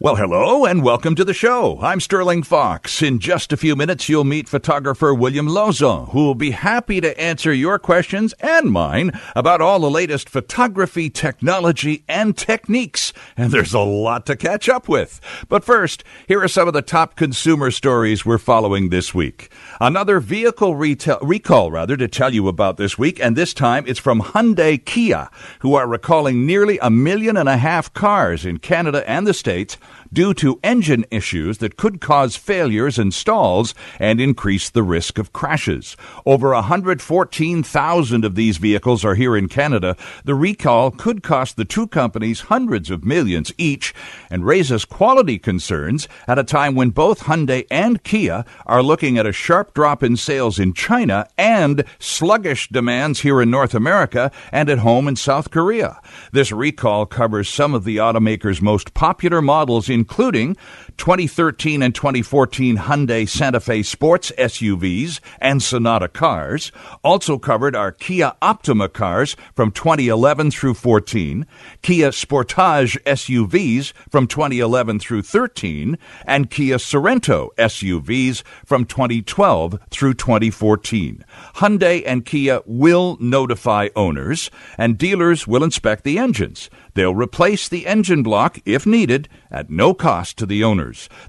Well, hello and welcome to the show. I'm Sterling Fox. In just a few minutes, you'll meet photographer William Lauzon, who will be happy to answer your questions and mine about all the latest photography technology and techniques. And there's a lot to catch up with. But first, here are some of the top consumer stories we're following this week. Another vehicle retail, recall, rather, to tell you about this week, and this time it's from Hyundai Kia, who are recalling nearly a million and a half cars in Canada and the States due to engine issues that could cause failures and stalls and increase the risk of crashes. Over 114,000 of these vehicles are here in Canada. The recall could cost the two companies hundreds of millions each and raises quality concerns at a time when both Hyundai and Kia are looking at a sharp drop in sales in China and sluggish demands here in North America and at home in South Korea. This recall covers some of the automaker's most popular models including 2013 and 2014 Hyundai Santa Fe Sports SUVs and Sonata cars. Also covered are Kia Optima cars from 2011 through 14, Kia Sportage SUVs from 2011 through 13, and Kia Sorento SUVs from 2012 through 2014. Hyundai and Kia will notify owners, and dealers will inspect the engines. They'll replace the engine block if needed at no cost to the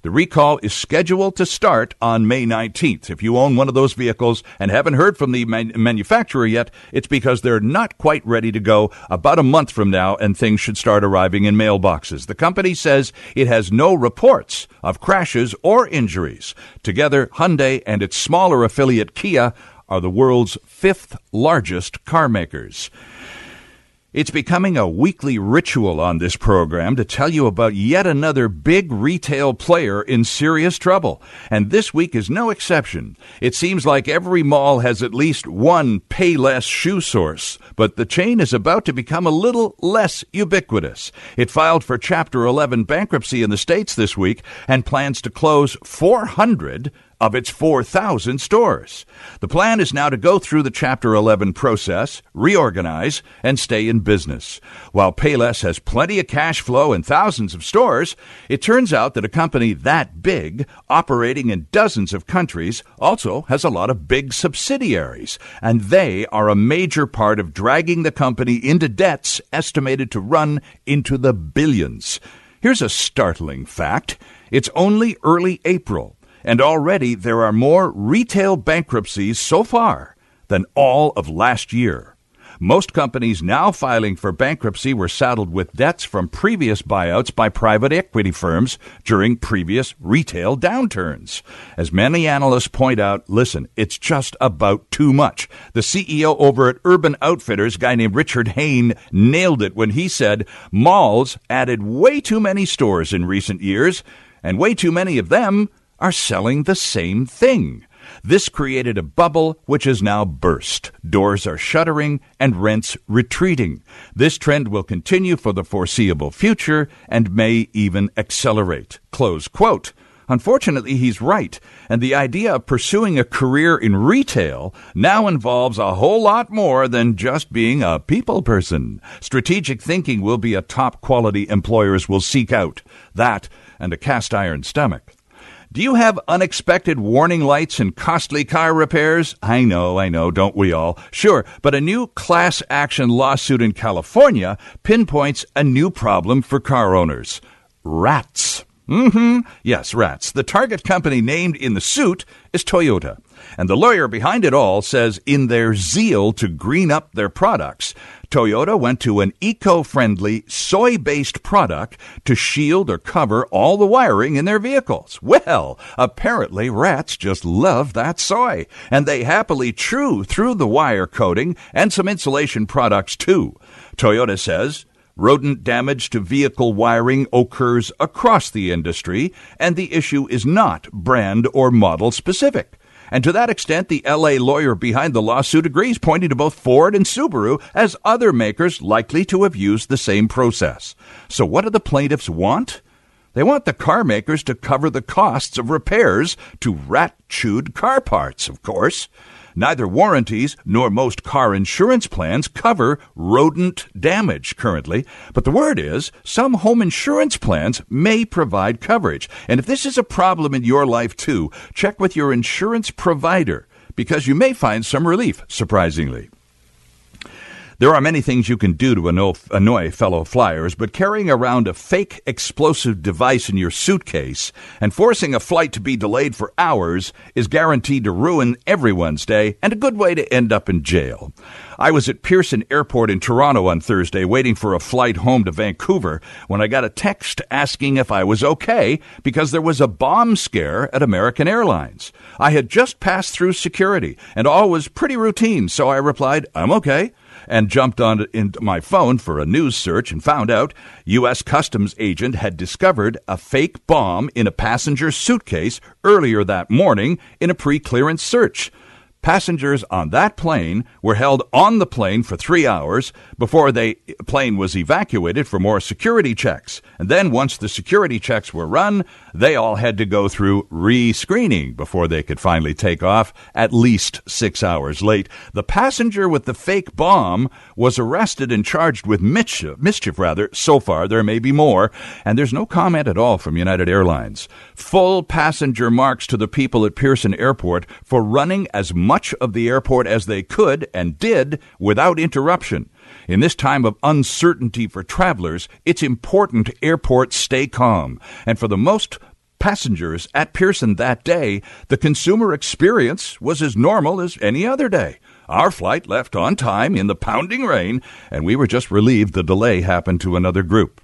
The recall is scheduled to start on May 19th. If you own one of those vehicles and haven't heard from the man- manufacturer yet, it's because they're not quite ready to go about a month from now and things should start arriving in mailboxes. The company says it has no reports of crashes or injuries. Together, Hyundai and its smaller affiliate Kia are the world's fifth largest car makers. It's becoming a weekly ritual on this program to tell you about yet another big retail player in serious trouble. And this week is no exception. It seems like every mall has at least one Payless ShoeSource, but the chain is about to become a little less ubiquitous. It filed for Chapter 11 bankruptcy in the States this week and plans to close 400 of its 4,000 stores. The plan is now to go through the Chapter 11 process, reorganize, and stay in business. While Payless has plenty of cash flow and thousands of stores, it turns out that a company that big, operating in dozens of countries, also has a lot of big subsidiaries, and they are a major part of dragging the company into debts estimated to run into the billions. Here's a startling fact. It's only early April and already there are more retail bankruptcies so far than all of last year. Most companies now filing for bankruptcy were saddled with debts from previous buyouts by private equity firms during previous retail downturns. As many analysts point out, listen, it's just about too much. The CEO over at Urban Outfitters, guy named Richard Hayne, nailed it when he said malls added way too many stores in recent years, and way too many of them are selling the same thing. This created a bubble which has now burst. Doors are shuttering and rents retreating. This trend will continue for the foreseeable future and may even accelerate. Close quote. Unfortunately, he's right, and the idea of pursuing a career in retail now involves a whole lot more than just being a people person. Strategic thinking will be a top quality employers will seek out. That and a cast iron stomach. Do you have unexpected warning lights and costly car repairs? I know, I know, don't we all? Sure, but a new class action lawsuit in California pinpoints a new problem for car owners rats. Mm-hmm. Yes, rats. The target company named in the suit is Toyota. And the lawyer behind it all says in their zeal to green up their products, Toyota went to an eco-friendly soy-based product to shield or cover all the wiring in their vehicles. Well, apparently rats just love that soy, and they happily chew through the wire coating and some insulation products too. Toyota says Rodent damage to vehicle wiring occurs across the industry, and the issue is not brand or model specific. And to that extent, the LA lawyer behind the lawsuit agrees, pointing to both Ford and Subaru as other makers likely to have used the same process. So, what do the plaintiffs want? They want the car makers to cover the costs of repairs to rat chewed car parts, of course. Neither warranties nor most car insurance plans cover rodent damage currently, but the word is some home insurance plans may provide coverage. And if this is a problem in your life too, check with your insurance provider because you may find some relief, surprisingly. There are many things you can do to annoy fellow flyers, but carrying around a fake explosive device in your suitcase and forcing a flight to be delayed for hours is guaranteed to ruin everyone's day and a good way to end up in jail. I was at Pearson Airport in Toronto on Thursday waiting for a flight home to Vancouver when I got a text asking if I was okay because there was a bomb scare at American Airlines. I had just passed through security and all was pretty routine, so I replied, I'm okay and jumped on into my phone for a news search and found out U.S. Customs agent had discovered a fake bomb in a passenger suitcase earlier that morning in a pre-clearance search. Passengers on that plane were held on the plane for three hours before the plane was evacuated for more security checks. And then, once the security checks were run, they all had to go through re-screening before they could finally take off, at least six hours late. The passenger with the fake bomb was arrested and charged with mischief, mischief rather. So far, there may be more, and there's no comment at all from United Airlines. Full passenger marks to the people at Pearson Airport for running as much of the airport as they could and did without interruption. In this time of uncertainty for travelers, it's important airports stay calm. And for the most passengers at Pearson that day, the consumer experience was as normal as any other day. Our flight left on time in the pounding rain, and we were just relieved the delay happened to another group.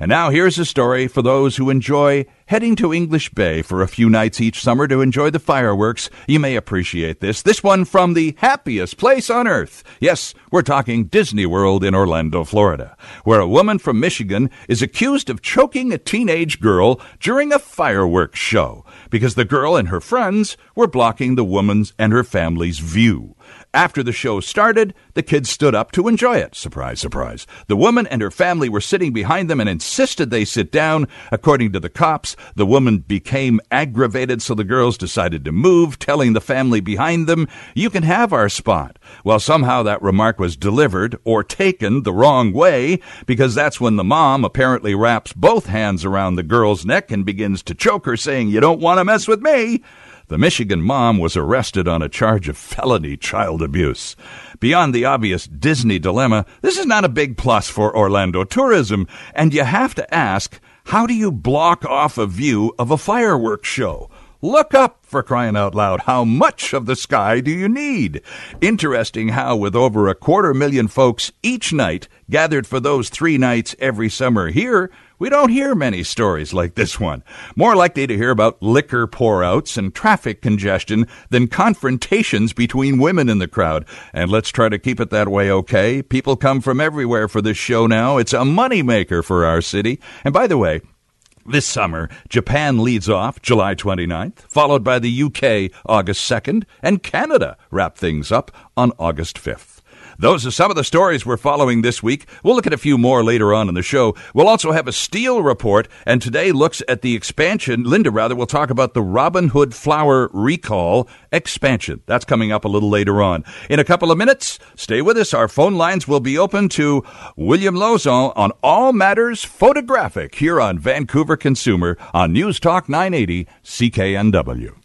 And now here's a story for those who enjoy heading to English Bay for a few nights each summer to enjoy the fireworks. You may appreciate this. This one from the happiest place on earth. Yes, we're talking Disney World in Orlando, Florida, where a woman from Michigan is accused of choking a teenage girl during a fireworks show because the girl and her friends were blocking the woman's and her family's view. After the show started, the kids stood up to enjoy it. Surprise, surprise. The woman and her family were sitting behind them and insisted they sit down. According to the cops, the woman became aggravated, so the girls decided to move, telling the family behind them, You can have our spot. Well, somehow that remark was delivered or taken the wrong way, because that's when the mom apparently wraps both hands around the girl's neck and begins to choke her, saying, You don't want to mess with me. The Michigan mom was arrested on a charge of felony child abuse. Beyond the obvious Disney dilemma, this is not a big plus for Orlando tourism, and you have to ask, how do you block off a view of a fireworks show? Look up, for crying out loud. How much of the sky do you need? Interesting how, with over a quarter million folks each night gathered for those three nights every summer here, we don't hear many stories like this one. More likely to hear about liquor pourouts and traffic congestion than confrontations between women in the crowd. And let's try to keep it that way, okay? People come from everywhere for this show now. It's a moneymaker for our city. And by the way, this summer, Japan leads off July 29th, followed by the UK August 2nd, and Canada wrap things up on August 5th. Those are some of the stories we're following this week. We'll look at a few more later on in the show. We'll also have a steel report, and today looks at the expansion. Linda, rather, will talk about the Robin Hood flour recall expansion. That's coming up a little later on. In a couple of minutes, stay with us. Our phone lines will be open to William Lauzon on all matters photographic here on Vancouver Consumer on News Talk 980 CKNW.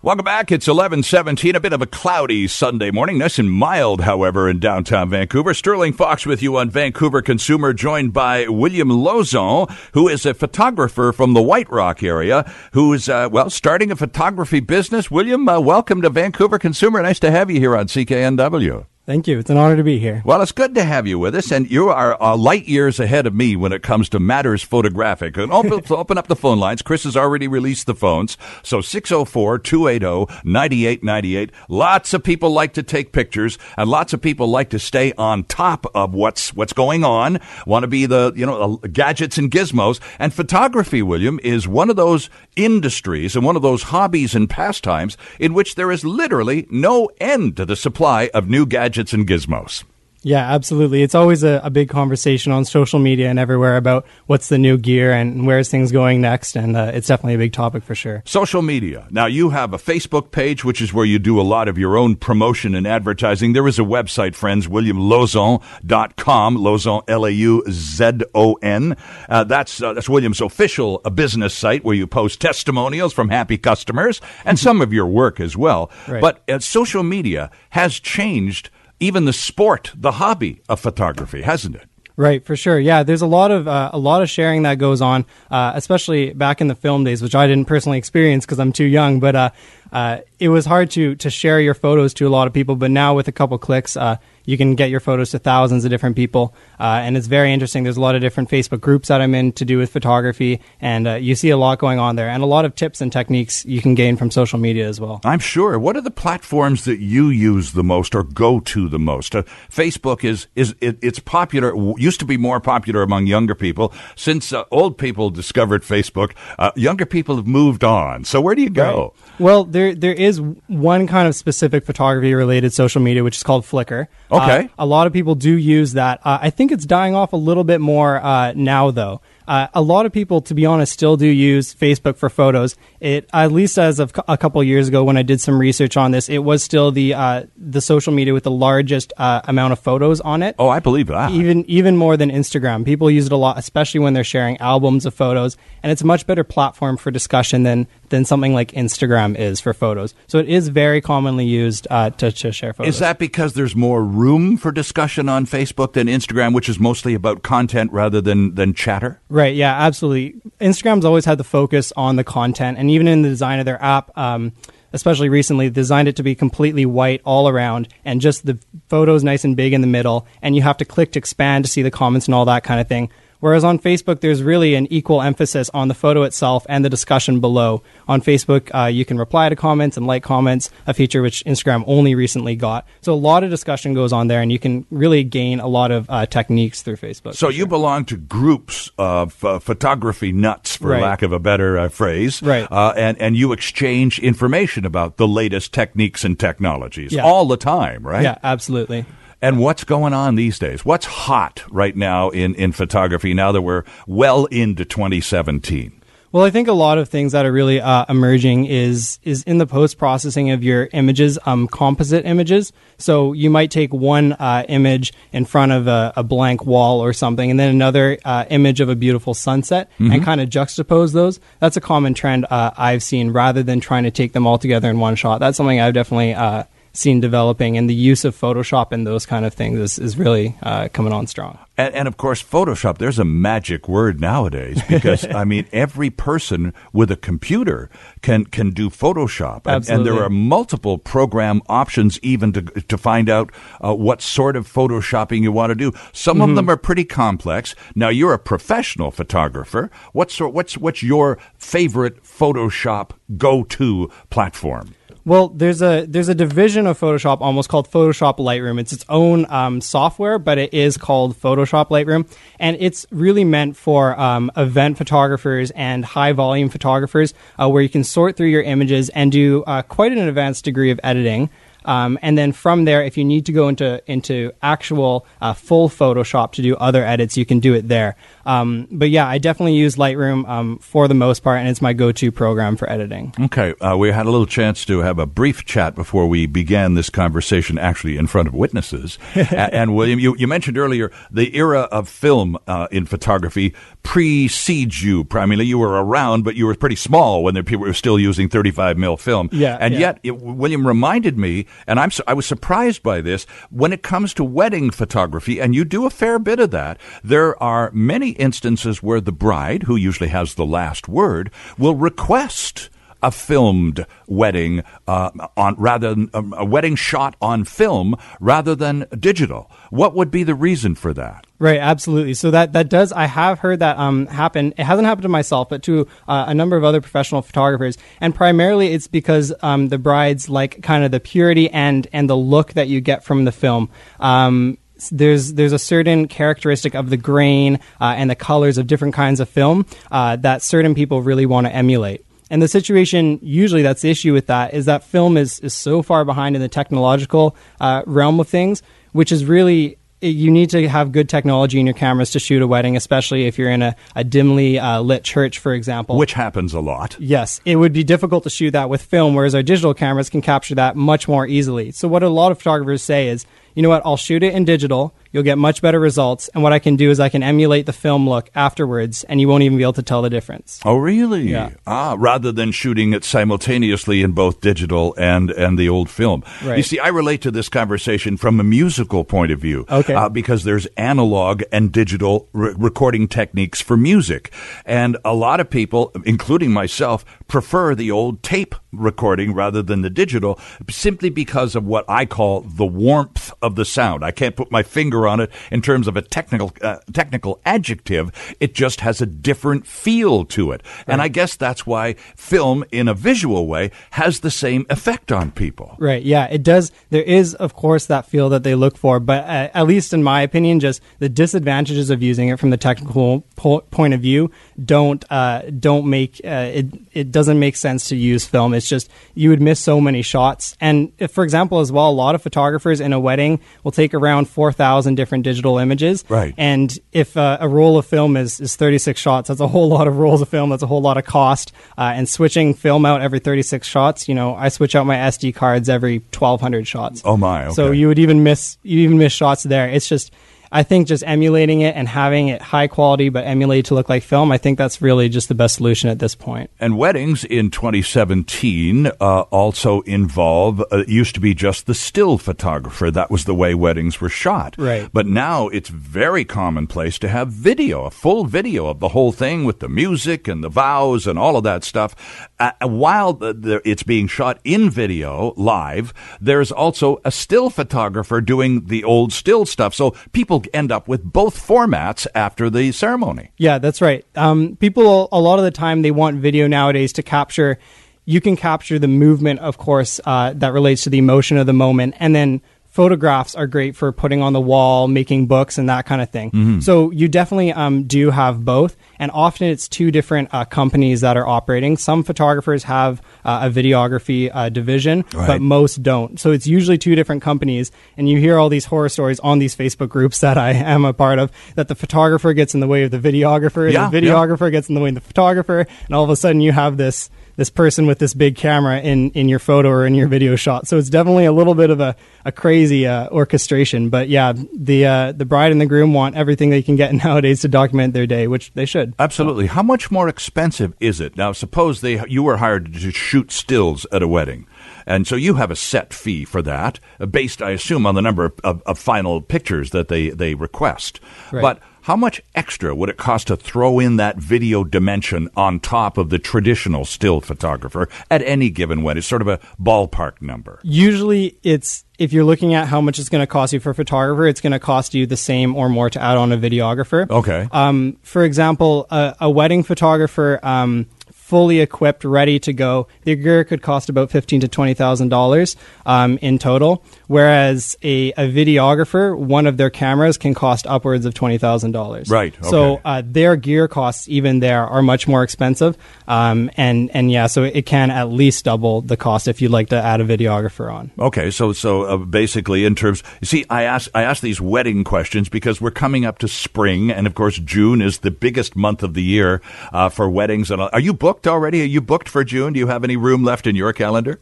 Welcome back. It's 1117, a bit of a cloudy Sunday morning. Nice and mild, however, in downtown Vancouver. Sterling Fox with you on Vancouver Consumer, joined by William Lauzon, who is a photographer from the White Rock area, who's, uh, well, starting a photography business. William, uh, welcome to Vancouver Consumer. Nice to have you here on CKNW. Thank you. It's an honor to be here. Well, it's good to have you with us, and you are uh, light years ahead of me when it comes to matters photographic. And open, open up the phone lines. Chris has already released the phones. So 604 280 9898. Lots of people like to take pictures, and lots of people like to stay on top of what's what's going on, want to be the, you know, gadgets and gizmos. And photography, William, is one of those industries and one of those hobbies and pastimes in which there is literally no end to the supply of new gadgets gadgets and gizmos. Yeah, absolutely. It's always a, a, big conversation on social media and everywhere about what's the new gear and where's things going next. And uh, it's definitely a big topic for sure. Social media. Now, you have a Facebook page, which is where you do a lot of your own promotion and advertising. There is a website, friends, williamlauzon.com, Lauzon, L A U Z O N. Uh, that's, uh, that's William's official uh, business site where you post testimonials from happy customers and some of your work as well. Right. But uh, social media has changed even the sport, the hobby of photography, hasn't it? Right, for sure. Yeah, there's a lot of uh, a lot of sharing that goes on, uh, especially back in the film days, which I didn't personally experience because I'm too young. But uh, uh, it was hard to to share your photos to a lot of people. But now with a couple clicks, uh, you can get your photos to thousands of different people, uh, and it's very interesting. There's a lot of different Facebook groups that I'm in to do with photography, and uh, you see a lot going on there, and a lot of tips and techniques you can gain from social media as well. I'm sure. What are the platforms that you use the most or go to the most? Uh, Facebook is is it, it's popular. Used to be more popular among younger people. Since uh, old people discovered Facebook, uh, younger people have moved on. So where do you go? Right. Well, there there is one kind of specific photography related social media, which is called Flickr. Okay. Uh, a lot of people do use that. Uh, I think it's dying off a little bit more uh, now, though. Uh, a lot of people, to be honest, still do use Facebook for photos. It at least as of a couple years ago, when I did some research on this, it was still the uh, the social media with the largest uh, amount of photos on it. Oh, I believe that. Even even more than Instagram. People use it a lot, especially when they're sharing albums of photos, and it's a much better platform for discussion than than something like Instagram is for photos. So it is very commonly used uh, to, to share photos. Is that because there's more room for discussion on Facebook than Instagram, which is mostly about content rather than than chatter? Right. Yeah. Absolutely. Instagram's always had the focus on the content, and even in the design of their app. Um, especially recently, designed it to be completely white all around and just the photos nice and big in the middle. And you have to click to expand to see the comments and all that kind of thing. Whereas on Facebook, there's really an equal emphasis on the photo itself and the discussion below. On Facebook, uh, you can reply to comments and like comments, a feature which Instagram only recently got. So a lot of discussion goes on there, and you can really gain a lot of uh, techniques through Facebook. So you belong to groups of uh, photography nuts, for right. lack of a better uh, phrase, right? Uh, and and you exchange information about the latest techniques and technologies yeah. all the time, right? Yeah, absolutely. And what's going on these days? What's hot right now in, in photography now that we're well into 2017? Well, I think a lot of things that are really uh, emerging is is in the post processing of your images, um, composite images. So you might take one uh, image in front of a, a, blank wall or something, and then another uh, image of a beautiful sunset, mm-hmm. and kind of juxtapose those. That's a common trend uh, I've seen, rather than trying to take them all together in one shot. That's something I've definitely uh, seen developing, and the use of Photoshop and those kind of things is, is really uh, coming on strong. And, and, of course, Photoshop, there's a magic word nowadays because, I mean, every person with a computer can, can do Photoshop. And, and there are multiple program options even to, to find out uh, what sort of Photoshopping you want to do. Some mm-hmm. of them are pretty complex. Now, you're a professional photographer. What's, what's, what's your favorite Photoshop go to platform? Well, there's a there's a division of Photoshop almost called Photoshop Lightroom. It's its own um, software, but it is called Photoshop Lightroom, and it's really meant for um, event photographers and high volume photographers, uh, where you can sort through your images and do uh, quite an advanced degree of editing. Um, and then from there, if you need to go into into actual uh, full Photoshop to do other edits, you can do it there. Um, but yeah, I definitely use Lightroom um, for the most part, and it's my go-to program for editing. Okay, uh, we had a little chance to have a brief chat before we began this conversation, actually in front of witnesses. and William, you, you mentioned earlier the era of film uh, in photography precedes you. Primarily, you were around, but you were pretty small when the people were still using 35 mil film. Yeah, and yeah. yet it, William reminded me, and I'm I was surprised by this when it comes to wedding photography, and you do a fair bit of that. There are many instances where the bride, who usually has the last word, will request a filmed wedding uh, on rather than um, a wedding shot on film rather than digital. What would be the reason for that? Right, absolutely. So that that does. I have heard that um, happen. It hasn't happened to myself, but to uh, a number of other professional photographers. And primarily, it's because um, the brides like kind of the purity and and the look that you get from the film. Um, there's there's a certain characteristic of the grain uh, and the colors of different kinds of film uh, that certain people really want to emulate. And the situation usually that's the issue with that is that film is is so far behind in the technological uh, realm of things, which is really you need to have good technology in your cameras to shoot a wedding, especially if you're in a, a dimly uh, lit church, for example. Which happens a lot. Yes, it would be difficult to shoot that with film, whereas our digital cameras can capture that much more easily. So, what a lot of photographers say is, you know what, I'll shoot it in digital, you'll get much better results. And what I can do is I can emulate the film look afterwards, and you won't even be able to tell the difference. Oh, really? Yeah. Ah, rather than shooting it simultaneously in both digital and and the old film. Right. You see, I relate to this conversation from a musical point of view. Okay. Uh, because there's analog and digital re- recording techniques for music, and a lot of people, including myself, prefer the old tape recording rather than the digital, simply because of what I call the warmth of the sound. I can't put my finger on it in terms of a technical uh, technical adjective. It just has a different feel to it, and I guess that's why film, in a visual way, has the same effect on people. Right. Yeah, it does. There is, of course, that feel that they look for, but uh, at least in my opinion, just the disadvantages of using it from the technical po- point of view don't uh, don't make uh, it. It doesn't make sense to use film. It's just you would miss so many shots. And if, for example, as well, a lot of photographers in a wedding will take around four thousand different digital images. Right. And if uh, a roll of film is is thirty six shots, that's a whole lot of rolls of film. That's a whole lot of cost. Uh, and switching film out every thirty six shots, you know, I switch out my SD cards every twelve hundred shots. Oh my! So you would even miss you even miss shots there. It's just I think just emulating it and having it high quality but emulated to look like film, I think that's really just the best solution at this point. And weddings in 2017 uh, also involve, uh, it used to be just the still photographer. That was the way weddings were shot. Right. But now it's very commonplace to have video, a full video of the whole thing with the music and the vows and all of that stuff. Uh, while the, the, it's being shot in video live, there's also a still photographer doing the old still stuff. So people end up with both formats after the ceremony. Yeah, that's right. Um, people a lot of the time they want video nowadays to capture. You can capture the movement, of course, uh, that relates to the emotion of the moment, and then photographs are great for putting on the wall, making books, and that kind of thing. So you definitely um, do have both, and often it's two different uh, companies that are operating. Some photographers have uh, a videography uh, division, Right. but most don't. So it's usually two different companies, and you hear all these horror stories on these Facebook groups that I am a part of that the photographer gets in the way of the videographer, Yeah, the videographer gets in the way of the photographer, and all of a sudden you have this this person with this big camera in in your photo or in your video shot. So it's definitely a little bit of a, a crazy uh, orchestration. But yeah, the uh, the bride and the groom want everything they can get nowadays to document their day, which they should. Absolutely. How much more expensive is it? Now, suppose they you were hired to shoot stills at a wedding. And so you have a set fee for that, based, I assume, on the number of, of, of final pictures that they, they request. Right. But how much extra would it cost to throw in that video dimension on top of the traditional still photographer at any given wedding? It's sort of a ballpark number. Usually, it's if you're looking at how much it's going to cost you for a photographer, it's going to cost you the same or more to add on a videographer. Okay. Um, for example, a, a wedding photographer. Um, fully equipped ready to go the gear could cost about fifteen to twenty thousand dollars um, in total whereas a, a videographer one of their cameras can cost upwards of twenty thousand dollars Right, so uh, their gear costs even there are much more expensive um, and and yeah so it can at least double the cost if you'd like to add a videographer on Okay, so so uh, basically, in terms, you see, I ask I ask these wedding questions because we're coming up to spring, and of course, June is the biggest month of the year uh, for weddings. And all. are you booked already? Are you booked for June? Do you have any room left in your calendar?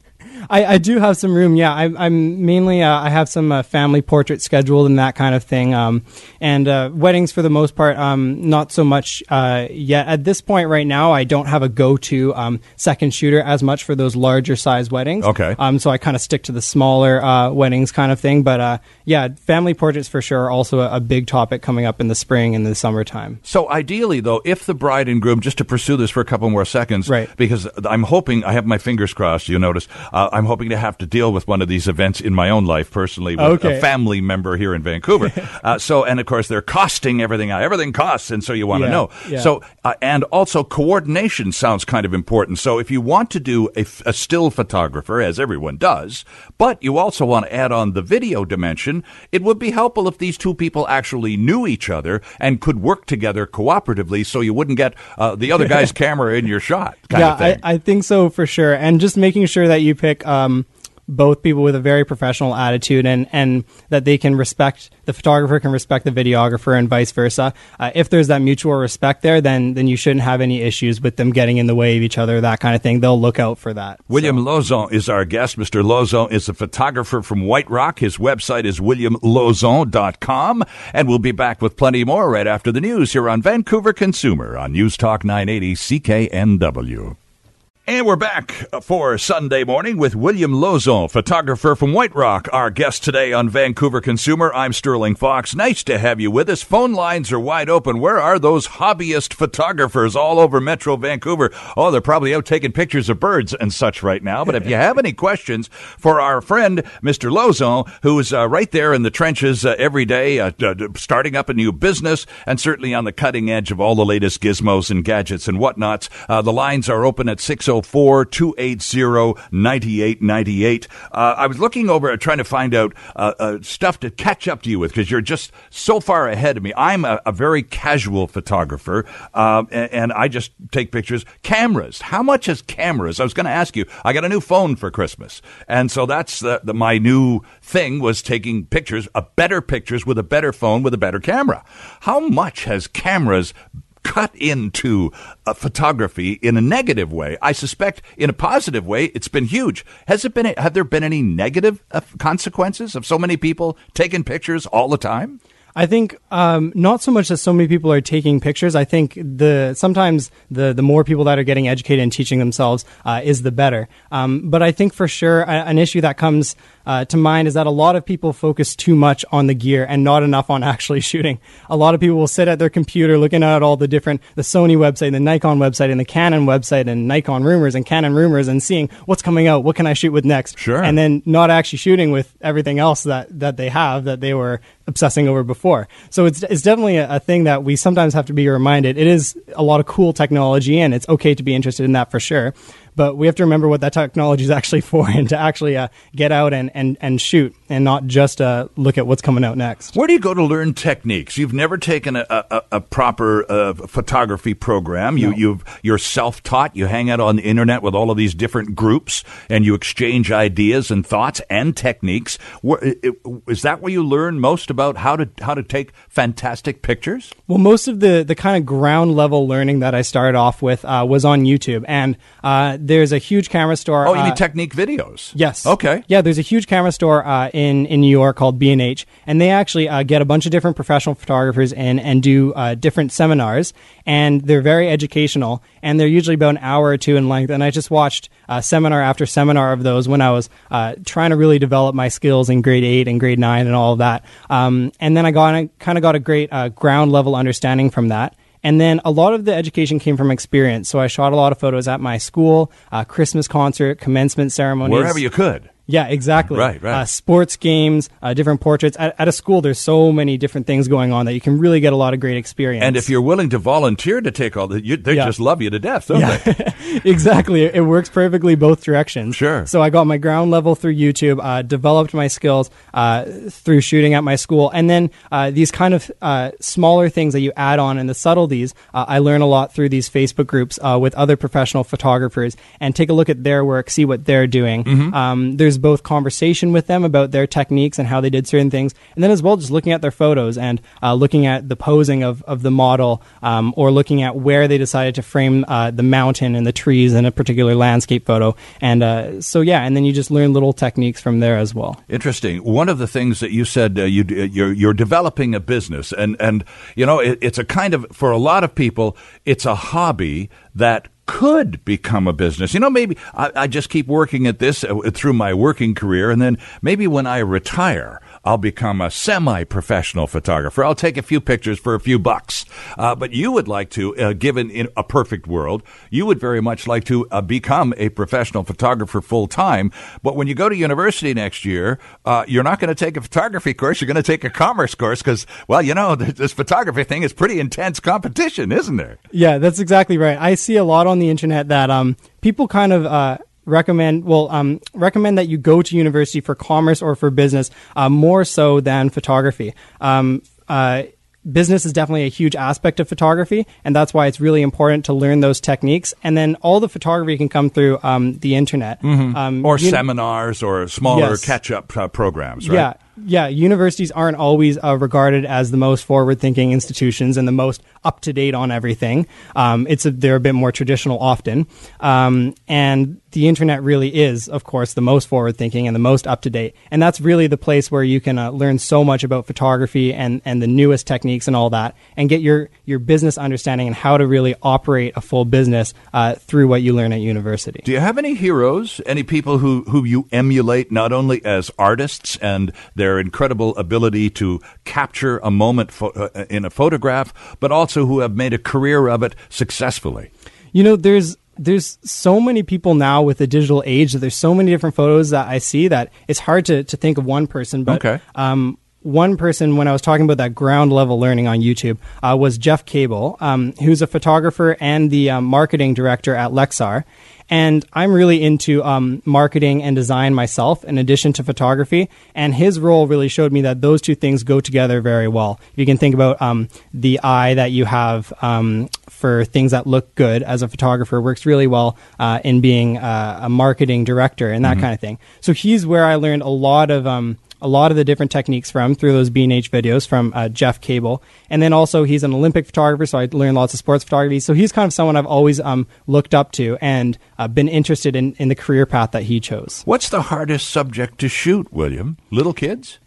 I, I do have some room. Yeah, I, I'm mainly uh, I have some uh, family portraits scheduled and that kind of thing. Um, and uh, weddings for the most part, um, not so much uh, yet. At this point, right now, I don't have a go-to um, second shooter as much for those larger size weddings. Okay. Um, so I kind of stick to the smaller uh, weddings kind of thing. But uh, yeah, family portraits for sure are also a, a big topic coming up in the spring and the summertime. So ideally, though, if the bride and groom, just to pursue this for a couple more seconds, Right. Because I'm hoping I have my fingers crossed. You notice uh, I'm hoping to have to deal with one of these events in my own life personally with Okay. a family member here in Vancouver. uh, so, and of course, they're costing everything out. Everything costs, and so you want to Yeah, know. yeah. So, uh, and also coordination sounds kind of important. So, if you want to do a, f- a still photographer, as everyone does, but you also want to add on the video dimension, it would be helpful if these two people actually knew each other and could work together cooperatively, so you wouldn't get uh, the other guy's camera in your shot. Kind yeah, of thing. I, I think so for sure. And just making sure that you pick um, both people with a very professional attitude and, and that they can respect the photographer can respect the videographer and vice versa. Uh, if there's that mutual respect there, then then you shouldn't have any issues with them getting in the way of each other, that kind of thing. They'll look out for that. William Lauzon is our guest. Mr. Lauzon is a photographer from White Rock. His website is williamlauzon.com. And we'll be back with plenty more right after the news here on Vancouver Consumer on News Talk 980 CKNW. And we're back for Sunday morning with William Lauzon, photographer from White Rock, our guest today on Vancouver Consumer. I'm Sterling Fox. Nice to have you with us. Phone lines are wide open. Where are those hobbyist photographers all over Metro Vancouver? Oh, they're probably out taking pictures of birds and such right now. But if you have any questions for our friend, Mr. Lauzon, who is uh, right there in the trenches uh, every day, uh, starting up a new business and certainly on the cutting edge of all the latest gizmos and gadgets and whatnots, uh, the lines are open at 604 280 9898. Uh, I was looking over uh, trying to find out uh, uh, stuff to catch up to you with because you're just so far ahead of me. I'm a, a very casual photographer um, and, and I just take pictures. Cameras. How much is cameras? I was going to ask you. I got a new phone for Christmas. And so that's the, the, my new thing was taking pictures, uh, better pictures with a better phone with a better camera. How much has cameras cut into uh, photography in a negative way. I suspect in a positive way, it's been huge. Has it been? Have there been any negative uh, consequences of so many people taking pictures all the time? I think um, not so much that so many people are taking pictures. I think the sometimes the the more people that are getting educated and teaching themselves uh, is the better. Um, but I think for sure a, an issue that comes uh, to mind is that a lot of people focus too much on the gear and not enough on actually shooting. A lot of people will sit at their computer looking at all the different the Sony website, the Nikon website, and the Canon website, and Nikon rumors and Canon rumors, and seeing what's coming out, what can I shoot with next, Sure. and then not actually shooting with everything else that that they have that they were obsessing over before. So it's it's definitely a, a thing that we sometimes have to be reminded. It is a lot of cool technology, and it's okay to be interested in that for sure. But we have to remember what that technology is actually for, and to actually uh, get out and, and, and shoot, and not just uh, look at what's coming out next. Where do you go to learn techniques? You've never taken a, a, a proper uh, photography program. You, you've, you're self-taught. You hang out on the internet with all of these different groups, and you exchange ideas and thoughts and techniques. Where, is that where you learn most about how to how to take fantastic pictures? Well, most of the, the kind of ground level learning that I started off with uh, was on YouTube, and uh, there's a huge camera store. Oh, you uh, mean technique videos? Yes. Okay. Yeah, there's a huge camera store uh, in in New York called B and H, and they actually uh, get a bunch of different professional photographers in and do uh, different seminars, and they're very educational, and they're usually about an hour or two in length. And I just watched uh, seminar after seminar of those when I was uh, trying to really develop my skills in grade eight and grade nine and all of that. Um, and then I got kind of got a great uh, ground level understanding from that. And then a lot of the education came from experience. So I shot a lot of photos at my school, uh, Christmas concert, commencement ceremonies. Wherever you could. Yeah, exactly. Right, right. Uh, sports games, uh, different portraits. At, at a school, there's so many different things going on that you can really get a lot of great experience. And if you're willing to volunteer to take all the, you, they Yeah. just love you to death, don't they? exactly, it works perfectly both directions. Sure. So I got my ground level through YouTube, uh, developed my skills uh, through shooting at my school, and then uh, these kind of uh, smaller things that you add on and the subtleties. Uh, I learn a lot through these Facebook groups uh, with other professional photographers and take a look at their work, see what they're doing. Mm-hmm. Um, there's both conversation with them about their techniques and how they did certain things, and then as well just looking at their photos and uh, looking at the posing of, of the model um, or looking at where they decided to frame uh, the mountain and the trees in a particular landscape photo. And uh, so, yeah, and then you just learn little techniques from there as well. Interesting. One of the things that you said uh, you you're, you're developing a business, and and you know it, it's a kind of for a lot of people it's a hobby that could become a business. You know, maybe I, I just keep working at this uh, through my working career, and then maybe when I retire, I'll become a semi professional photographer. I'll take a few pictures for a few bucks. Uh, but you would like to, uh, given in a perfect world, you would very much like to uh, become a professional photographer full time. But when you go to university next year, uh, you're not going to take a photography course. You're going to take a commerce course because, well, you know, this photography thing is pretty intense competition, isn't there? Yeah, that's exactly right. I see a lot on the internet that um, people kind of uh, recommend well um, recommend that you go to university for commerce or for business uh, more so than photography. Um, uh, business is definitely a huge aspect of photography, and that's why it's really important to learn those techniques. And then all the photography can come through um, the internet, mm-hmm. um, or seminars, or smaller yes. catch-up uh, programs. Right? Yeah, yeah, universities aren't always uh, regarded as the most forward-thinking institutions and the most up-to-date on everything. Um, it's a, they're a bit more traditional often, um, and the internet really is, of course, the most forward-thinking and the most up-to-date. And that's really the place where you can uh, learn so much about photography and and the newest techniques and all that, and get your your business understanding and how to really operate a full business uh, through what you learn at university. Do you have any heroes? Any people who who you emulate not only as artists and their their incredible ability to capture a moment fo- uh, in a photograph, but also who have made a career of it successfully. You know, there's there's so many people now with the digital age that there's so many different photos that I see that it's hard to, to think of one person. But okay. um, one person when I was talking about that ground level learning on YouTube uh, was Jeff Cable, um, who's a photographer and the uh, marketing director at Lexar. And I'm really into um, marketing and design myself, in addition to photography. And his role really showed me that those two things go together very well. You can think about um, the eye that you have um, for things that look good as a photographer works really well uh, in being uh, a marketing director and that mm-hmm. kind of thing. So he's where I learned a lot of um, a lot of the different techniques from through those B&H videos from uh, Jeff Cable. And then also he's an Olympic photographer, so I learned lots of sports photography. So he's kind of someone I've always um, looked up to and uh, been interested in, in the career path that he chose. What's the hardest subject to shoot, William? Little kids?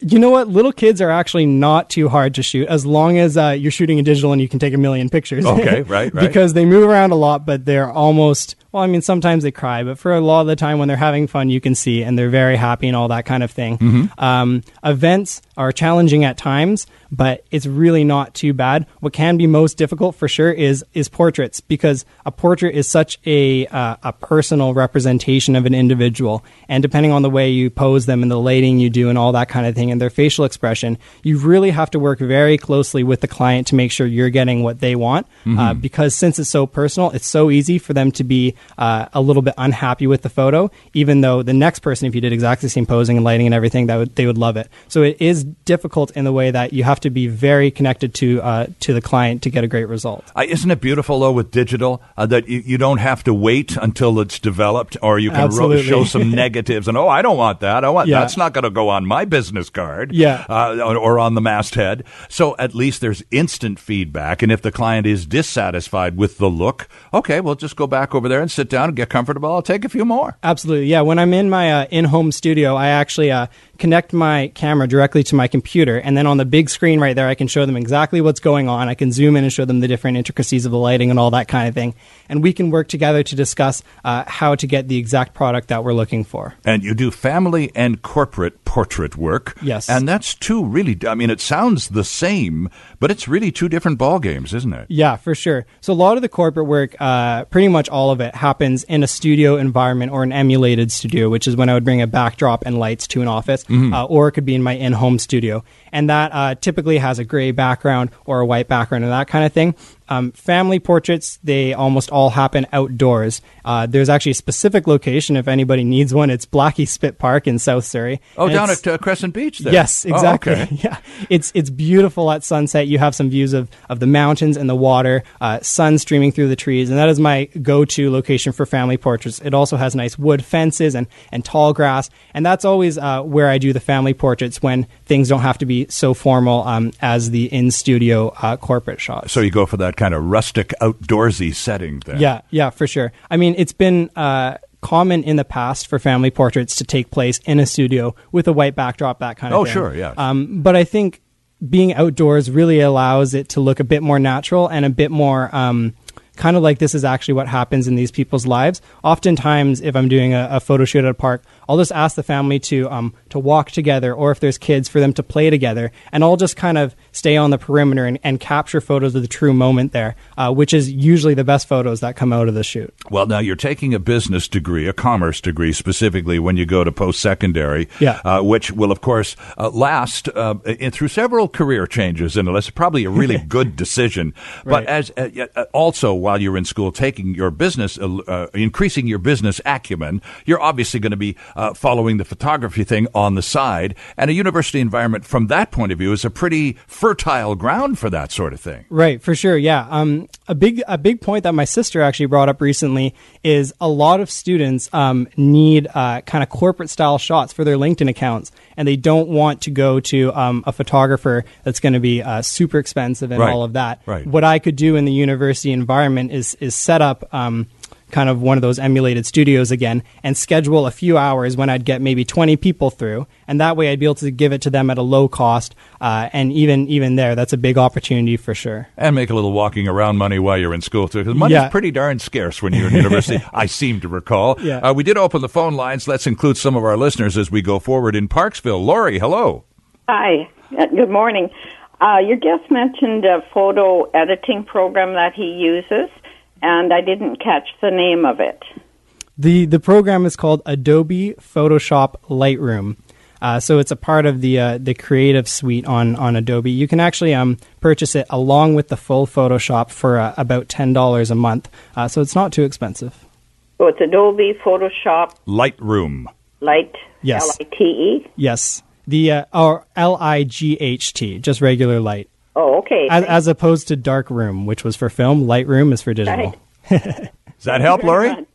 You know what? Little kids are actually not too hard to shoot as long as uh, you're shooting in digital and you can take a million pictures. Okay, right, right. because they move around a lot, but they're almost well, I mean, sometimes they cry, but for a lot of the time when they're having fun, you can see and they're very happy and all that kind of thing. Mm-hmm. Um, events are challenging at times, but it's really not too bad. What can be most difficult for sure is is portraits because a portrait is such a uh, a personal representation of an individual, and depending on the way you pose them and the lighting you do and all that kind of thing and their facial expression, you really have to work very closely with the client to make sure you're getting what they want. Mm-hmm. Uh, because since it's so personal, it's so easy for them to be uh, a little bit unhappy with the photo, even though the next person, if you did exactly the same posing and lighting and everything, that would, they would love it. So it is difficult in the way that you have to be very connected to uh, to the client to get a great result. Uh, isn't it beautiful though with digital uh, that you, you don't have to wait until it's developed, or you can ro- show some negatives and oh, I don't want that. I want yeah. that's not going to go on my business card, yeah, uh, or on the masthead. So at least there's instant feedback, and if the client is dissatisfied with the look, okay, we'll just go back over there and sit down and get comfortable. I'll take a few more. Absolutely, yeah. When I'm in my uh, in-home studio, I actually uh, connect my camera directly to my computer, and then on the big screen right there, I can show them exactly what's going on. I can zoom in and show them the different intricacies of the lighting and all that kind of thing, and we can work together to discuss uh, how to get the exact product that we're looking for. And you do family and corporate portrait work, yes, and that's two really. I mean, it sounds the same, but it's really two different ball games, isn't it? Yeah, for sure. So a lot of the corporate work, uh, pretty much all of it, happens in a studio environment or an emulated studio, which is when I would bring a backdrop and lights to an office mm-hmm. uh, or it could be in my in-home studio, and that uh, typically has a gray background or a white background and that kind of thing. um, family portraits, they almost all happen outdoors. Uh, there's actually a specific location if anybody needs one. It's Blackie Spit Park in South Surrey. Oh, And down at uh, Crescent Beach there. Yes, Oh, exactly. okay. Yeah, it's it's beautiful at sunset. You have some views of, of the mountains and the water, uh, sun streaming through the trees, and that is my go to location for family portraits. It also has nice wood fences and, and tall grass, and that's always uh, where I do the family portraits when things don't have to be so formal um, as the in studio uh, corporate shots. So you go for that kind of rustic, outdoorsy setting there. Yeah, yeah, for sure. I mean, it's been uh, common in the past for family portraits to take place in a studio with a white backdrop, that kind of Oh, thing. sure, yeah. Um, but I think being outdoors really allows it to look a bit more natural and a bit more. Um, Kind of like this is actually what happens in these people's lives. Oftentimes, if I'm doing a, a photo shoot at a park, I'll just ask the family to um, to walk together, or if there's kids, for them to play together, and I'll just kind of stay on the perimeter and, and capture photos of the true moment there, uh, which is usually the best photos that come out of the shoot. Well, now you're taking a business degree, a commerce degree, specifically when you go to post secondary, Yeah. uh, which will, of course, uh, last uh, in, through several career changes, and it's probably a really good decision. But Right. as uh, uh, also while you're in school, taking your business, increasing your business acumen, you're obviously going to be uh, following the photography thing on the side, and a university environment from that point of view is a pretty fertile ground for that sort of thing. Right, for sure. Yeah. Um, a big a big point that my sister actually brought up recently is a lot of students um, need uh, kind of corporate style shots for their LinkedIn accounts, and they don't want to go to um, a photographer that's going to be uh, super expensive and Right, all of that. right. What I could do in the university environment is is set up. Um, kind of one of those emulated studios again and schedule a few hours when I'd get maybe 20 people through and that way I'd be able to give it to them at a low cost uh, and even even there that's a big opportunity for sure And make a little walking around money while you're in school too, because money's Yeah. pretty darn scarce when you're in university. I seem to recall. Yeah. Uh, we did open the phone lines. Let's include some of our listeners as we go forward in Parksville. Lori, hello. Hi. Uh, Good morning. Uh, your guest mentioned a photo editing program that he uses, and I didn't catch the name of it. The the program is called Adobe Photoshop Lightroom. Uh, so it's a part of the uh, the Creative Suite on on Adobe. You can actually um, purchase it along with the full Photoshop for uh, about ten dollars a month. Uh, so it's not too expensive. So it's Adobe Photoshop Lightroom. Light, Yes. L-I-T-E. Yes, the uh, or L I G H T, just regular light, Oh, okay. as, as opposed to Dark Room, which was for film. Lightroom is for digital. Right. Does that help, Very Lori?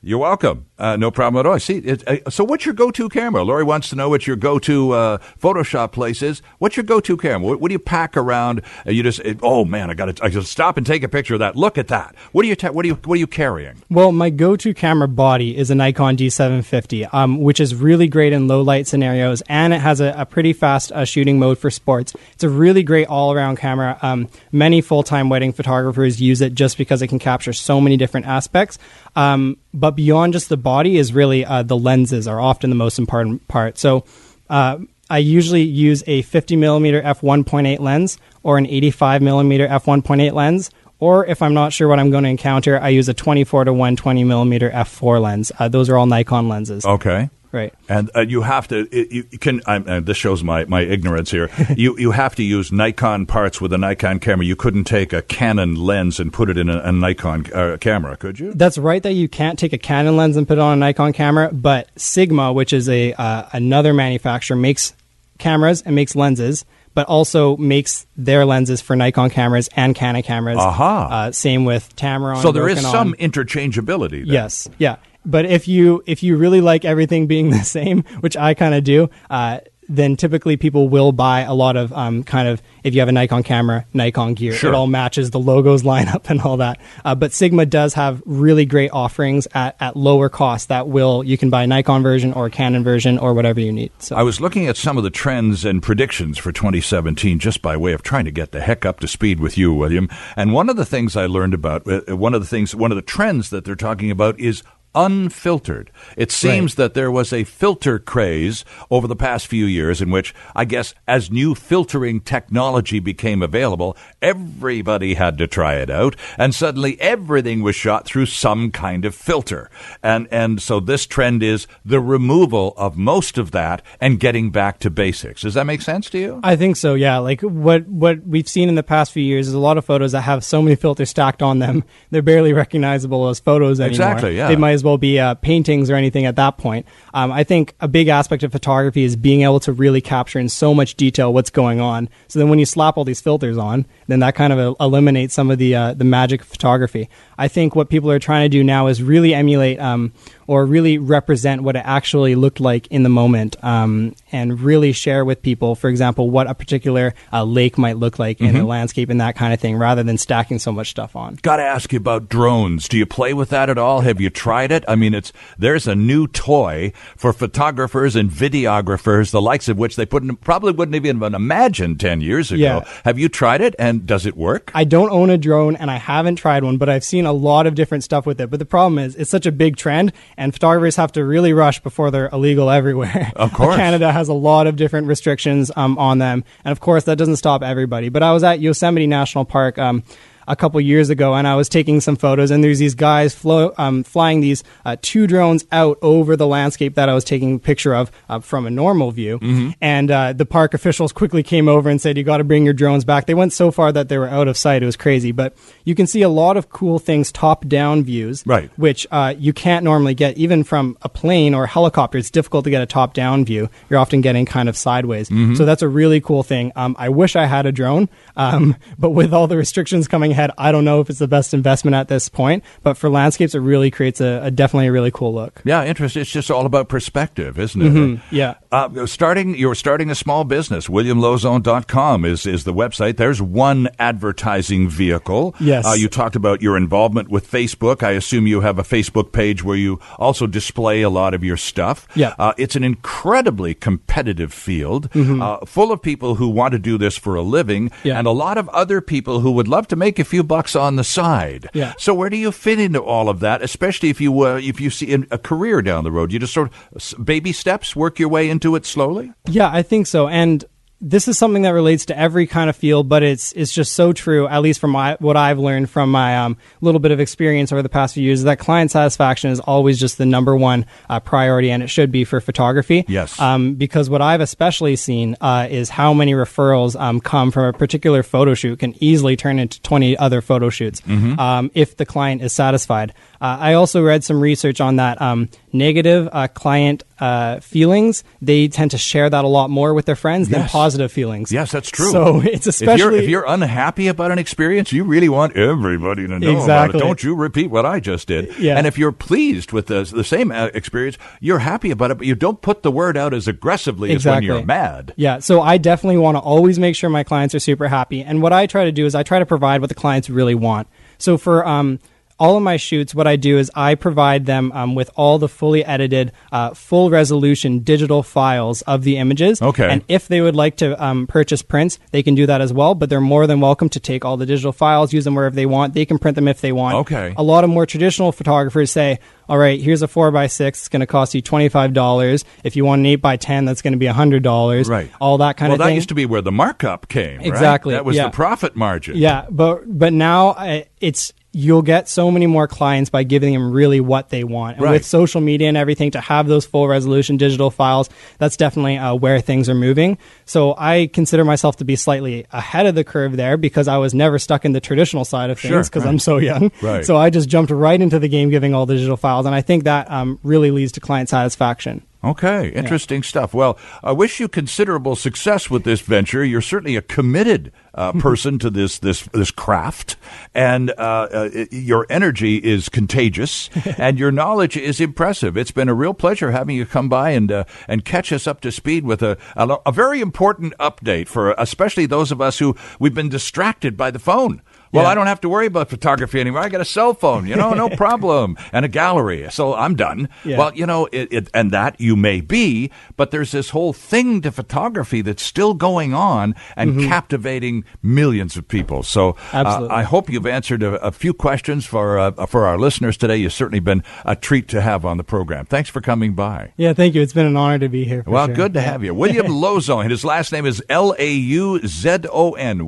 You're welcome. Uh, no problem at all. See, it, uh, so what's your go-to camera? Lori wants to know what your go-to uh, Photoshop place is. What's your go-to camera? What, what do you pack around? Uh, you just, it, oh man, I got to, I just stop and take a picture of that. Look at that. What are you, ta- what are you, what are you carrying? Well, my go-to camera body is a Nikon D750, um, which is really great in low light scenarios, and it has a, a pretty fast uh, shooting mode for sports. It's a really great all-around camera. Um, many full-time wedding photographers use it just because it can capture so many different aspects. Um, but beyond just the body is really uh, the lenses are often the most important part. So. Uh, I usually use a 50 millimeter f1.8 lens or an 85 millimeter f1.8 lens, or if I'm not sure what I'm going to encounter, I use a 24 to 120 millimeter f4 lens. Uh, those are all Nikon lenses. Okay. Right. And uh, you have to, it, you can, I'm, uh, this shows my, my ignorance here. you, you have to use Nikon parts with a Nikon camera. You couldn't take a Canon lens and put it in a, a Nikon uh, camera, could you? That's right that you can't take a Canon lens and put it on a Nikon camera, but Sigma, which is a uh, another manufacturer, makes cameras and makes lenses, but also makes their lenses for Nikon cameras and Canon cameras. Aha. Uh, same with Tamron. So there is some interchangeability. There. Yes, yeah. But if you if you really like everything being the same, which I kind of do, uh, then typically people will buy a lot of um, kind of if you have a Nikon camera, Nikon gear. Sure. It all matches the logos line up and all that. Uh, but Sigma does have really great offerings at, at lower cost that will you can buy a Nikon version or a Canon version or whatever you need. So I was looking at some of the trends and predictions for 2017 just by way of trying to get the heck up to speed with you, William. And one of the things I learned about, uh, one of the things, one of the trends that they're talking about is unfiltered. It seems right. that there was a filter craze over the past few years in which, I guess, as new filtering technology became available, everybody had to try it out, and suddenly everything was shot through some kind of filter. And, and so this trend is the removal of most of that and getting back to basics. Does that make sense to you? I think so, yeah. Like what, what we've seen in the past few years is a lot of photos that have so many filters stacked on them, they're barely recognizable as photos anymore. Exactly, yeah. They might as well be uh, paintings or anything at that point. Um, I think a big aspect of photography is being able to really capture in so much detail what's going on. So then when you slap all these filters on, then that kind of eliminates some of the uh, the magic of photography. I think what people are trying to do now is really emulate um, or really represent what it actually looked like in the moment um, and really share with people, for example, what a particular uh, lake might look like mm-hmm. in a landscape and that kind of thing, rather than stacking so much stuff on. Got to ask you about drones. Do you play with that at all? Have you tried it? I mean, it's there's a new toy for photographers and videographers, the likes of which they put probably wouldn't have even imagined ten years ago. Yeah. Have you tried it, and does it work? I don't own a drone, and I haven't tried one, but I've seen a lot of different stuff with it. But the problem is, it's such a big trend, and photographers have to really rush before they're illegal everywhere. Of course. Canada has a lot of different restrictions um, on them. And of course, that doesn't stop everybody. But I was at Yosemite National Park. Um, a couple years ago, and I was taking some photos, and there's these guys flo- um, flying these uh, two drones out over the landscape that I was taking a picture of uh, from a normal view. Mm-hmm. And uh, the park officials quickly came over and said, "You got to bring your drones back." They went so far that they were out of sight. It was crazy, but you can see a lot of cool things, top-down views, right. which uh, you can't normally get even from a plane or a helicopter. It's difficult to get a top-down view. You're often getting kind of sideways. Mm-hmm. So that's a really cool thing. Um, I wish I had a drone, um, but with all the restrictions coming ahead, I don't know if it's the best investment at this point. But for landscapes, it really creates a, a definitely a really cool look. Yeah, interesting. It's just all about perspective, isn't it? Mm-hmm. Yeah. Uh, starting, you're starting a small business. WilliamLauzon.com is is the website. There's one advertising vehicle. Yes. Uh, you talked about your involvement with Facebook. I assume you have a Facebook page where you also display a lot of your stuff. Yeah. Uh, it's an incredibly competitive field, mm-hmm. Uh, full of people who want to do this for a living, yeah. and a lot of other people who would love to make a few bucks on the side. Yeah. So where do you fit into all of that, especially if you uh, if you see a career down the road? You just sort of baby steps work your way into it slowly? Yeah, I think so. And this is something that relates to every kind of field, but it's it's just so true. At least from my, what I've learned from my um, little bit of experience over the past few years, that client satisfaction is always just the number one uh, priority, and it should be for photography. Yes. Um, because what I've especially seen uh, is how many referrals um, come from a particular photo shoot can easily turn into twenty other photo shoots mm-hmm. Um, if the client is satisfied. Uh, I also read some research on that um, negative uh, client uh, feelings. They tend to share that a lot more with their friends yes. than positive feelings. Yes, that's true. So it's especially if you're, if you're, unhappy about an experience, you really want everybody to know exactly. about it. Don't you repeat what I just did. Yeah. And if you're pleased with the, the same uh, experience, you're happy about it, but you don't put the word out as aggressively exactly. as when you're mad. Yeah. So I definitely want to always make sure my clients are super happy. And what I try to do is I try to provide what the clients really want. So for um, all of my shoots, what I do is I provide them um, with all the fully edited, uh, full resolution digital files of the images. Okay. And if they would like to um, purchase prints, they can do that as well. But they're more than welcome to take all the digital files, use them wherever they want. They can print them if they want. Okay. A lot of more traditional photographers say, all right, here's a four by six. It's going to cost you twenty five dollars. If you want an eight by ten, that's going to be hundred dollars. Right. All that kind well, of thing. Well, that used to be where the markup came. Exactly. Right? That was yeah. the profit margin. Yeah, but but now uh, it's you'll get so many more clients by giving them really what they want. And right. with social media and everything, to have those full resolution digital files, that's definitely uh, where things are moving. So I consider myself to be slightly ahead of the curve there because I was never stuck in the traditional side of things because sure, right. I'm so young. Right. So I just jumped right into the game giving all digital files. And I think that um, really leads to client satisfaction. Okay, interesting yeah. stuff. Well, I wish you considerable success with this venture. You're certainly a committed uh, person to this this this craft, and uh, uh, your energy is contagious, and your knowledge is impressive. It's been a real pleasure having you come by and uh, and catch us up to speed with a, a, a very important update for especially those of us who we've been distracted by the phone Well, Yeah. I don't have to worry about photography anymore. I got a cell phone, you know, no problem, and a gallery. So I'm done. Yeah. Well, you know, it, it, and that you may be, but there's this whole thing to photography that's still going on and captivating millions of people. So uh, Mm-hmm. I hope you've answered a, a few questions for uh, for our listeners today. You've certainly been a treat to have on the program. Thanks for coming by. Yeah, thank you. It's been an honor to be here. Well, sure. good to have you. William Lauzon. and His last name is L A U Z O N.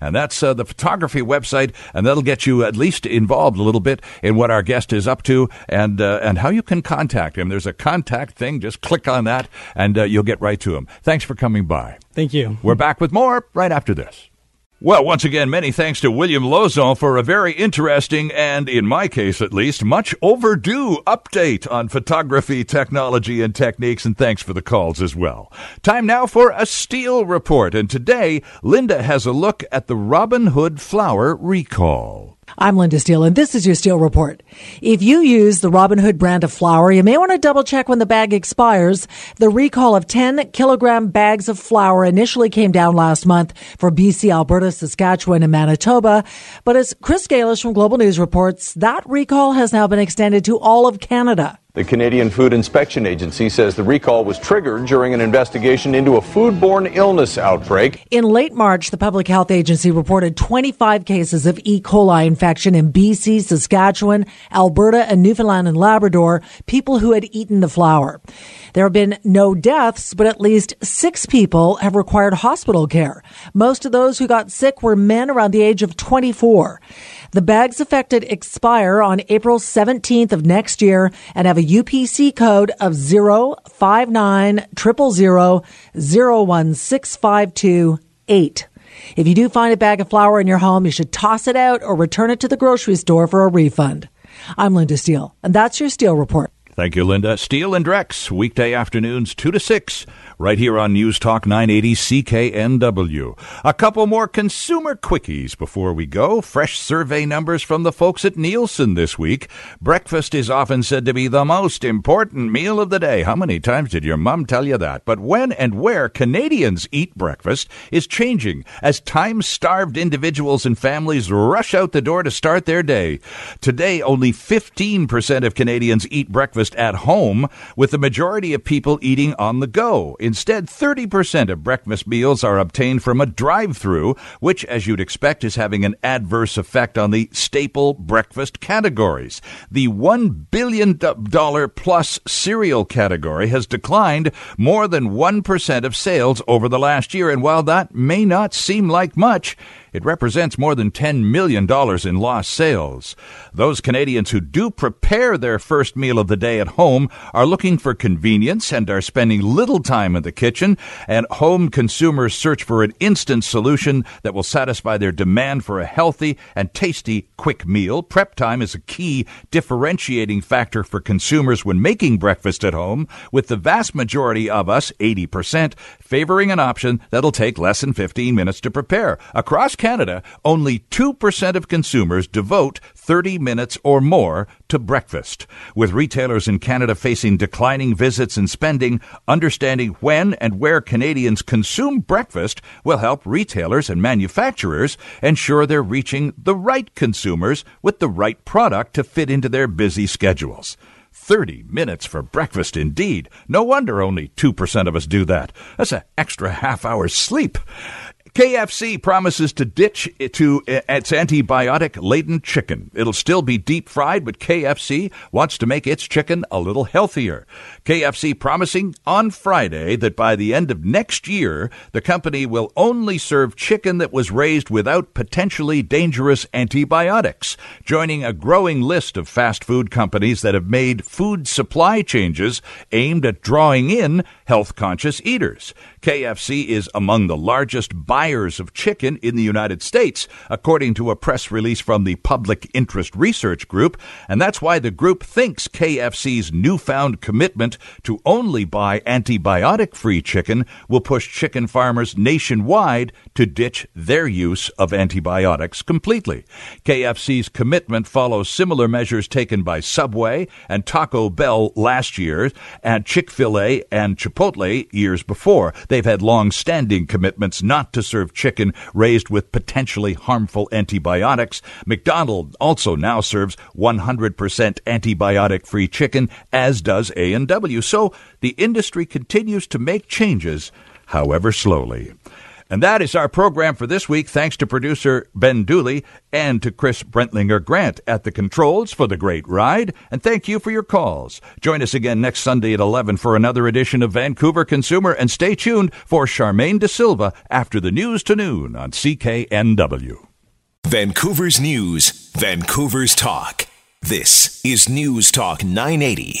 And that's uh, the photography website. And that'll get you at least involved a little bit in what our guest is up to and, uh, and how you can contact him. There's a contact thing. Just click on that and uh, you'll get right to him. Thanks for coming by. Thank you. We're back with more right after this. Well, once again, many thanks to William Lauzon for a very interesting and, in my case at least, much overdue update on photography, technology, and techniques. And thanks for the calls as well. Time now for a Steele report. And today, Linda has a look at the Robin Hood flour recall. I'm Linda Steele, and this is your Steele Report. If you use the Robin Hood brand of flour, you may want to double check when the bag expires. The recall of 10 kilogram bags of flour initially came down last month for BC, Alberta, Saskatchewan, and Manitoba. But as Chris Galish from Global News reports, that recall has now been extended to all of Canada. The Canadian Food Inspection Agency says the recall was triggered during an investigation into a foodborne illness outbreak. In late March, the Public Health Agency reported 25 cases of E. coli infection in BC, Saskatchewan, Alberta, and Newfoundland and Labrador, people who had eaten the flour. There have been no deaths, but at least six people have required hospital care. Most of those who got sick were men around the age of 24. The bags affected expire on April 17th of next year and have a UPC code of 059 01652 If you do find a bag of flour in your home, you should toss it out or return it to the grocery store for a refund. I'm Linda Steele, and that's your Steele Report. Thank you, Linda. Steele and Drex, weekday afternoons 2 to 6, right here on News Talk 980 CKNW. A couple more consumer quickies before we go. Fresh survey numbers from the folks at Nielsen this week. Breakfast is often said to be the most important meal of the day. How many times did your mom tell you that? But when and where Canadians eat breakfast is changing as time starved individuals and families rush out the door to start their day. Today, only 15% of Canadians eat breakfast at home, with the majority of people eating on the go. Instead, 30% of breakfast meals are obtained from a drive through, which, as you'd expect, is having an adverse effect on the staple breakfast categories. The $1 billion plus cereal category has declined more than 1% of sales over the last year, and while that may not seem like much, it represents more than $10 million in lost sales. Those Canadians who do prepare their first meal of the day at home are looking for convenience and are spending little time in the kitchen, and home consumers search for an instant solution that will satisfy their demand for a healthy and tasty quick meal. Prep time is a key differentiating factor for consumers when making breakfast at home, with the vast majority of us, 80%, favoring an option that'll take less than 15 minutes to prepare. Across Canada, only 2% of consumers devote 30 minutes or more to breakfast. With retailers in Canada facing declining visits and spending, understanding when and where Canadians consume breakfast will help retailers and manufacturers ensure they're reaching the right consumers with the right product to fit into their busy schedules. 30 minutes for breakfast indeed. No wonder only 2% of us do that. That's an extra half hour's sleep. KFC promises to ditch it to uh, its antibiotic laden chicken. It'll still be deep fried, but KFC wants to make its chicken a little healthier. KFC promising on Friday that by the end of next year, the company will only serve chicken that was raised without potentially dangerous antibiotics, joining a growing list of fast food companies that have made food supply changes aimed at drawing in health conscious eaters. KFC is among the largest buyers of chicken in the United States, according to a press release from the Public Interest Research Group, and that's why the group thinks KFC's newfound commitment to only buy antibiotic free chicken will push chicken farmers nationwide to ditch their use of antibiotics completely. KFC's commitment follows similar measures taken by Subway and Taco Bell last year, and Chick fil A and Chipotle years before. They've had long standing commitments not to serve chicken raised with potentially harmful antibiotics. McDonald also now serves 100% antibiotic free chicken, as does A&W. So the industry continues to make changes, however slowly. And that is our program for this week. Thanks to producer Ben Dooley and to Chris Brentlinger Grant at the controls for the great ride. And thank you for your calls. Join us again next Sunday at 11 for another edition of Vancouver Consumer. And stay tuned for Charmaine De Silva after the news to noon on CKNW. Vancouver's News, Vancouver's Talk. This is News Talk 980,